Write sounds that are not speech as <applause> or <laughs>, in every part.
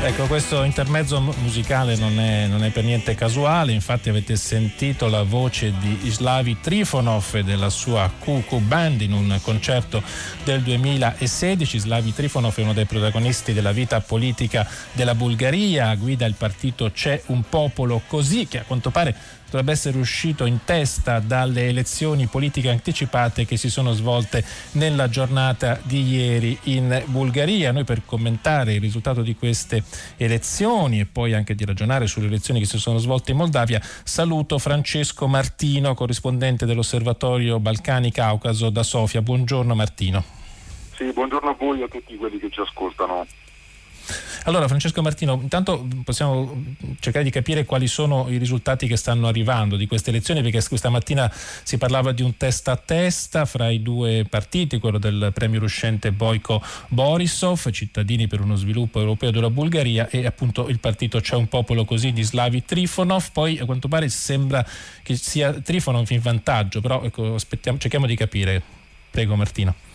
Ecco, questo intermezzo musicale non è, non è, per niente casuale, infatti avete sentito la voce di Slavi Trifonov e della sua Cuckoo Band in un concerto del 2016. Slavi Trifonov è uno dei protagonisti della vita politica della Bulgaria, guida il partito C'è un popolo così, che a quanto pare dovrebbe essere uscito in testa dalle elezioni politiche anticipate che si sono svolte nella giornata di ieri in Bulgaria. Noi per commentare il risultato di queste elezioni e poi anche di ragionare sulle elezioni che si sono svolte in Moldavia, saluto Francesco Martino, corrispondente dell'Osservatorio Balcani Caucaso da Sofia. Buongiorno Martino. Sì, buongiorno a voi e a tutti quelli che ci ascoltano. Allora Francesco Martino, intanto possiamo cercare di capire quali sono i risultati che stanno arrivando di queste elezioni, perché questa mattina si parlava di un testa a testa fra i due partiti, quello del premier uscente Boyko Borisov, cittadini per uno sviluppo europeo della Bulgaria e appunto il partito C'è un popolo così di Slavi Trifonov, poi a quanto pare sembra che sia Trifonov in vantaggio, però ecco, cerchiamo di capire. Prego Martino.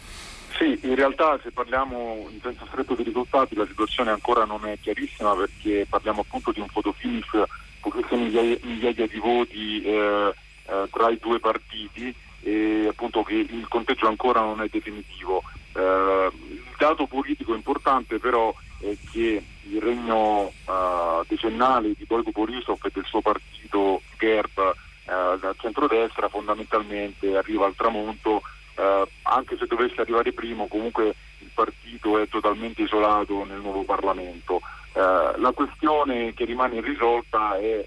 Sì, in realtà se parliamo in senso stretto di risultati la situazione ancora non è chiarissima perché parliamo appunto di un fotofinish pochissime migliaia, migliaia di voti eh, eh, tra i due partiti e appunto che il conteggio ancora non è definitivo. Eh, il dato politico importante però è che il regno eh, decennale di Boyko Borisov e del suo partito GERB eh, da centrodestra fondamentalmente arriva al tramonto eh, anche se dovesse arrivare primo comunque il partito è totalmente isolato nel nuovo Parlamento. Eh, la questione che rimane irrisolta è eh,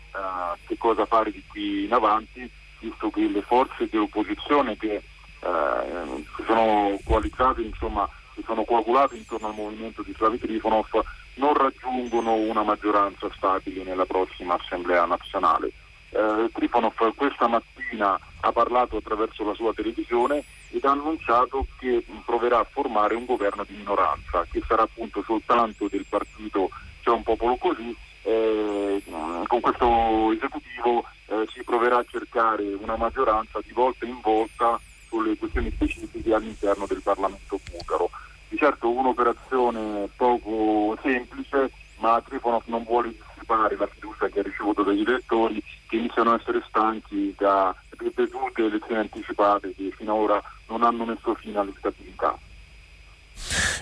che cosa fare di qui in avanti, visto che le forze di opposizione che eh, si sono coalizzate, insomma, si sono coagulate intorno al movimento di Slavi Trifonov non raggiungono una maggioranza stabile nella prossima Assemblea nazionale. Eh, Trifonov questa mattina ha parlato attraverso la sua televisione ed ha annunciato che proverà a formare un governo di minoranza che sarà appunto soltanto del partito C'è un popolo così. Eh, con questo esecutivo eh, si proverà a cercare una maggioranza di volta in volta sulle questioni specifiche all'interno del Parlamento bulgaro. Di certo un'operazione poco semplice, ma Trifonov non vuole dissipare la fiducia che ha ricevuto dagli elettori che iniziano a essere stanchi da ripetute elezioni anticipate che finora non hanno messo fine all'instabilità.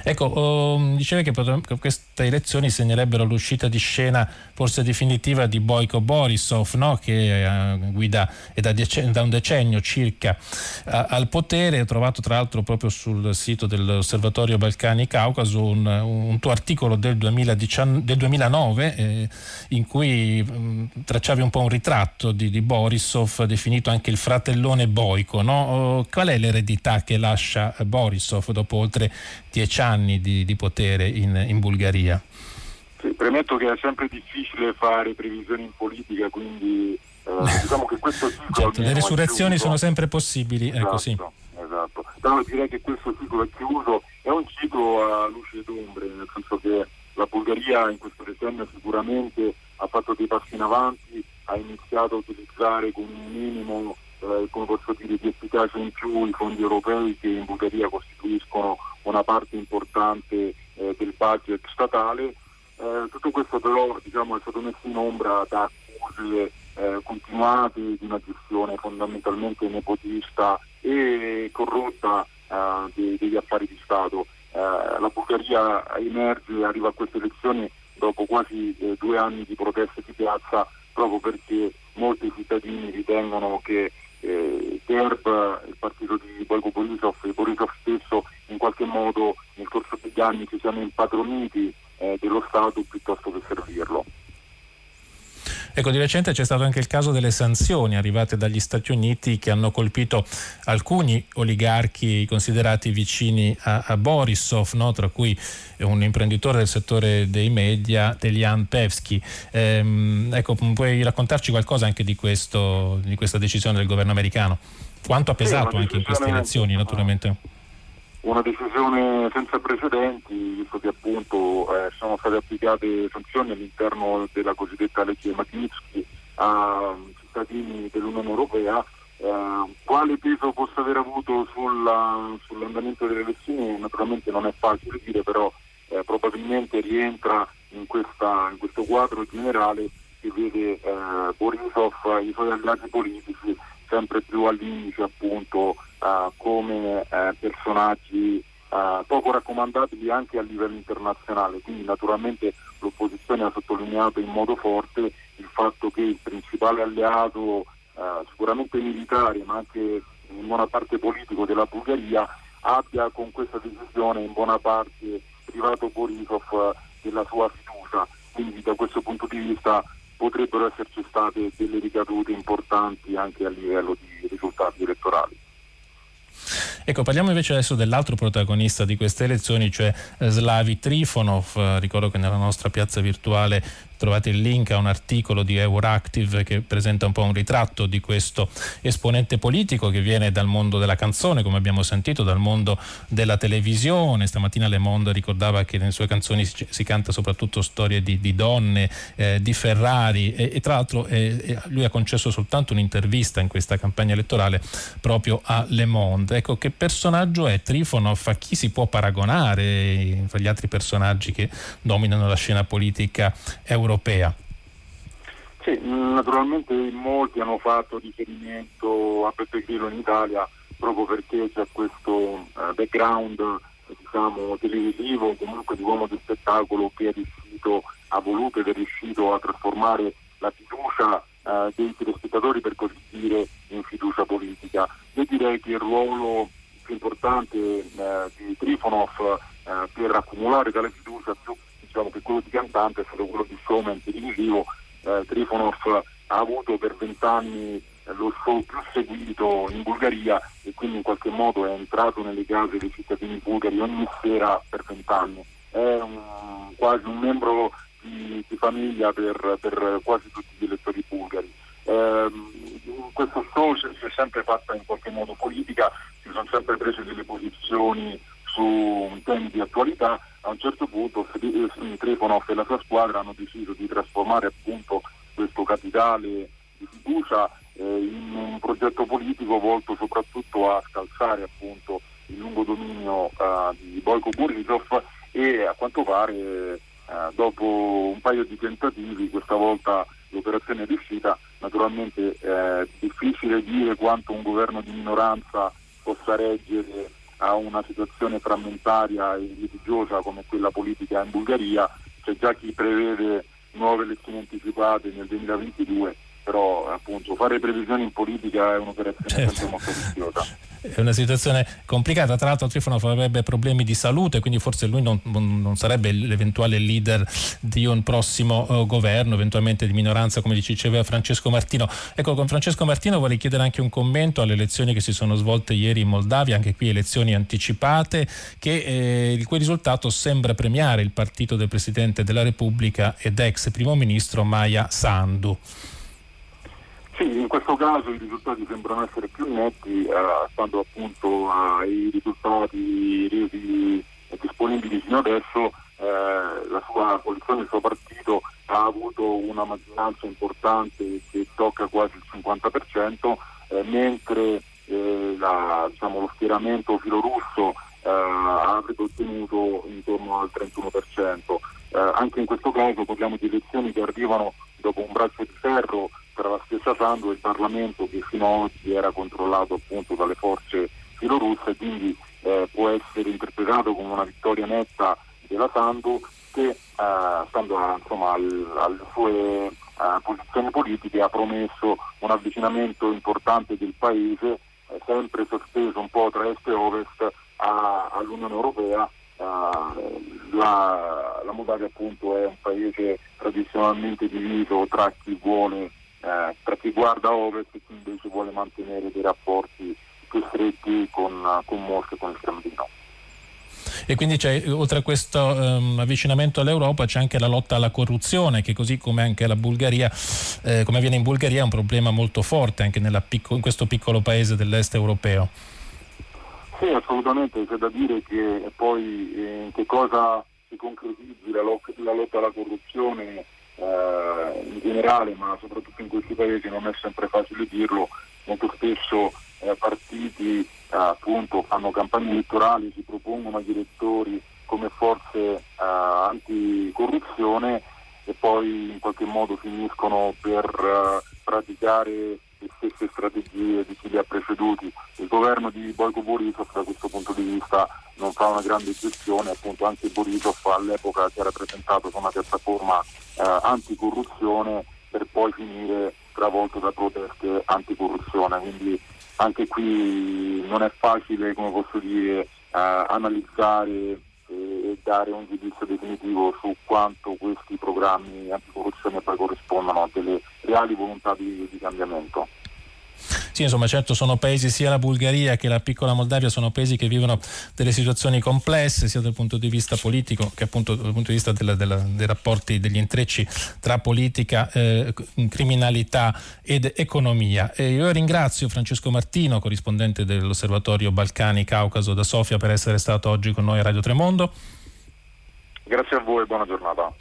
Ecco, um, diceva che, che queste elezioni segnerebbero l'uscita di scena forse definitiva di Boyko Borisov, no? che uh, guida è da, dec- da, un decennio circa uh, al potere. Ho trovato tra l'altro proprio sul sito dell'Osservatorio Balcani Caucaso un, un tuo articolo del, 2019, del 2009 eh, in cui um, tracciavi un po' un ritratto di, di Borisov, definito anche il fratellone Boyko. No? Uh, qual è l'eredità che lascia Borisov dopo oltre dieci anni di, di potere in, in Bulgaria? Sì, premetto che è sempre difficile fare previsioni in politica, quindi eh, <laughs> diciamo che questo ciclo... certo, le resurrezioni sono sempre possibili, esatto, ecco sì. Esatto, però direi che questo ciclo è chiuso, è un ciclo a luce d'ombre, nel senso che la Bulgaria in questo decennio sicuramente ha fatto dei passi in avanti, ha iniziato a utilizzare con un minimo eh, come posso dire, di efficacia in più i fondi europei che in Bulgaria costituiscono una parte importante eh, del budget statale. Eh, tutto questo però diciamo, è stato messo in ombra da accuse eh, continuate di una gestione fondamentalmente nepotista e corrotta eh, dei, degli affari di Stato. Eh, la Bulgaria emerge, arriva a queste elezioni dopo quasi due anni di proteste di piazza proprio perché molti cittadini ritengono che eh, Gerb, il partito di Boyko Borisov e modo nel corso degli anni si siano impadroniti eh, dello Stato piuttosto che servirlo. Ecco, di recente c'è stato anche il caso delle sanzioni arrivate dagli Stati Uniti che hanno colpito alcuni oligarchi considerati vicini a, a Borisov, no? tra cui un imprenditore del settore dei media, Telian Pevsky. Ehm, ecco, puoi raccontarci qualcosa anche di, questo, di, questa decisione del governo americano? Quanto ha pesato anche in queste elezioni, naturalmente? Una decisione senza precedenti, visto che appunto eh, sono state applicate sanzioni all'interno della cosiddetta legge Magnitsky a cittadini dell'Unione Europea. Eh, quale peso possa aver avuto sulla, sull'andamento delle elezioni naturalmente non è facile dire, però eh, probabilmente rientra in, questa, in, questo quadro generale che vede eh, Borisov e i suoi alleati politici sempre più all'indice appunto uh, come uh, personaggi uh, poco raccomandabili anche a livello internazionale. Quindi naturalmente l'opposizione ha sottolineato in modo forte il fatto che il principale alleato sicuramente militare ma anche in buona parte politico della Bulgaria abbia con questa decisione in buona parte privato Borisov della sua fiducia. Quindi da questo punto di vista potrebbero esserci state delle ricadute importanti anche a livello di risultati elettorali. Ecco, parliamo invece adesso dell'altro protagonista di queste elezioni, cioè eh, Slavi Trifonov. Ricordo che nella nostra piazza virtuale trovate il link a un articolo di Euractiv che presenta un po' un ritratto di questo esponente politico che viene dal mondo della canzone, come abbiamo sentito, dal mondo della televisione. Stamattina Le Monde ricordava che nelle sue canzoni si, si canta soprattutto storie di, di donne, eh, di Ferrari e, e tra l'altro eh, lui ha concesso soltanto un'intervista in questa campagna elettorale proprio a Le Monde. Ecco che personaggio è Trifonov, a chi si può paragonare tra gli altri personaggi che dominano la scena politica europea? Europea? Sì, naturalmente molti hanno fatto riferimento a Peppe Grillo in Italia proprio perché c'è questo uh, background diciamo, televisivo, comunque di uomo del spettacolo che è riuscito, ha voluto ed è riuscito a trasformare la fiducia uh, dei telespettatori per così dire in fiducia politica. Io direi che il ruolo più importante uh, di Trifonov per accumulare tale fiducia più diciamo che quello di cantante è stato quello di showman televisivo. Eh, Trifonov ha avuto per vent'anni eh, lo show più seguito in Bulgaria e quindi in qualche entrato nelle case dei cittadini bulgari ogni sera per vent'anni. È un, quasi un membro di, di famiglia per, per, quasi tutti gli elettori bulgari. Eh, questo show si è sempre fatta in qualche modo politica, si sono sempre prese delle posizioni su temi di attualità a un certo punto Trifonov e la sua squadra hanno deciso di trasformare appunto questo capitale di fiducia eh, in un progetto politico volto soprattutto a scalzare appunto il lungo dominio eh, di Boyko Borisov e a quanto pare eh, dopo un paio di tentativi questa volta l'operazione è riuscita. Naturalmente è difficile dire quanto un governo di minoranza possa reggere a una situazione frammentaria e litigiosa come quella politica in Bulgaria, c'è già chi prevede nuove elezioni anticipate nel 2022 però appunto fare previsioni in politica è un'operazione certo. sempre molto rischiosa. È una situazione complicata, tra l'altro Trifonov avrebbe problemi di salute, quindi forse lui non, non sarebbe l'eventuale leader di un prossimo uh, governo, eventualmente di minoranza come diceva Francesco Martino. Ecco, con Francesco Martino vorrei chiedere anche un commento alle elezioni che si sono svolte ieri in Moldavia, anche qui elezioni anticipate, che, eh, il cui risultato sembra premiare il partito del Presidente della Repubblica ed ex Primo Ministro Maya Sandu. Sì, in questo caso i risultati sembrano essere più netti, eh, stando appunto ai risultati resi disponibili fino adesso, eh, la sua coalizione, il suo partito ha avuto una maggioranza importante che tocca quasi il 50%, eh, mentre eh, la, diciamo, lo schieramento filorusso eh, avrebbe ottenuto intorno al 31%. Eh, anche in questo caso parliamo di elezioni che arrivano dopo un braccio di ferro tra la stessa Sandu e il Parlamento che fino ad oggi era controllato appunto dalle forze filorusse quindi eh, può essere interpretato come una vittoria netta della Sandu che eh, stando alle sue eh, posizioni politiche ha promesso un avvicinamento importante del paese eh, sempre sospeso un po' tra est e ovest a, all'Unione Europea. Uh, la, la, Moldavia appunto è un paese tradizionalmente diviso tra chi vuole eh, per chi guarda ovest e chi invece vuole mantenere dei rapporti più stretti con, con Mosca e con il Cremlino. E quindi oltre a questo um, avvicinamento all'Europa c'è anche la lotta alla corruzione che così come anche la Bulgaria, eh, come avviene in Bulgaria, è un problema molto forte anche picco, in questo piccolo paese dell'est europeo. Sì, assolutamente, c'è da dire che poi eh, in che cosa si concretizzi la, lo- la lotta alla corruzione eh, in generale, ma soprattutto in questi paesi non è sempre facile dirlo, molto spesso eh, partiti eh, appunto fanno campagne elettorali, si propongono ai direttori come forze eh, anticorruzione e poi in qualche modo finiscono per uh, praticare le stesse strategie di chi li ha preceduti. Il governo di Boyko Borisov da questo punto di vista non fa una grande gestione, appunto anche Borisov all'epoca si era presentato come una piattaforma anticorruzione per poi finire travolto da proteste anticorruzione. Quindi anche qui non è facile, come posso dire, uh, analizzare e dare un giudizio definitivo su quanto questi programmi anticorruzione poi corrispondano a delle reali volontà di, di cambiamento. Sì, insomma, certo sono paesi sia la Bulgaria che la piccola Moldavia sono paesi che vivono delle situazioni complesse sia dal punto di vista politico che appunto dal punto di vista della, della, dei rapporti, degli intrecci tra politica, eh, criminalità ed economia. E io ringrazio Francesco Martino, corrispondente dell'Osservatorio Balcani Caucaso da Sofia per essere stato oggi con noi a Radio Tremondo. Grazie a voi, buona giornata.